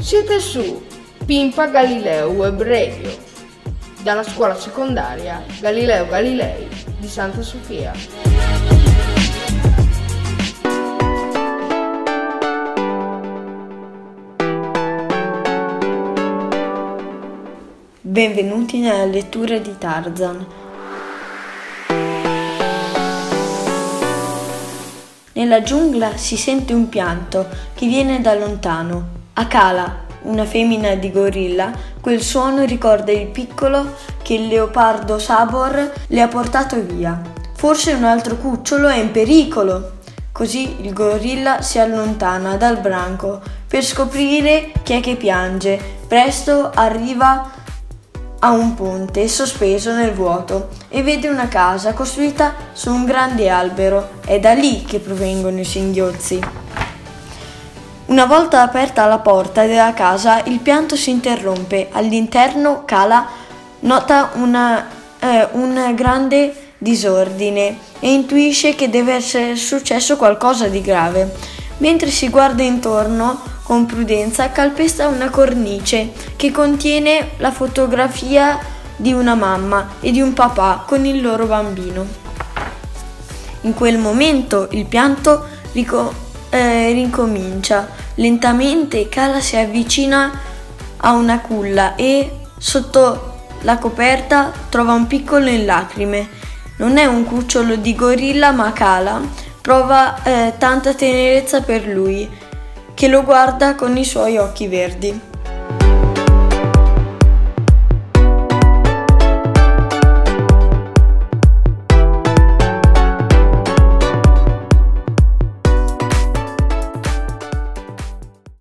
Siete su Pimpa Galileo Web Radio dalla scuola secondaria Galileo Galilei di Santa Sofia. Benvenuti nella lettura di Tarzan. Nella giungla si sente un pianto che viene da lontano. Akala, una femmina di gorilla, quel suono ricorda il piccolo che il leopardo Sabor le ha portato via. Forse un altro cucciolo è in pericolo. Così il gorilla si allontana dal branco per scoprire chi è che piange. Presto arriva a un ponte sospeso nel vuoto e vede una casa costruita su un grande albero. È da lì che provengono i singhiozzi. Una volta aperta la porta della casa, il pianto si interrompe. All'interno Kala nota una, eh, un grande disordine e intuisce che deve essere successo qualcosa di grave. Mentre si guarda intorno con prudenza, calpesta una cornice che contiene la fotografia di una mamma e di un papà con il loro bambino. In quel momento il pianto rico- eh, ricomincia. Lentamente Kala si avvicina a una culla e sotto la coperta trova un piccolo in lacrime. Non è un cucciolo di gorilla, ma Kala prova eh, tanta tenerezza per lui, che lo guarda con i suoi occhi verdi.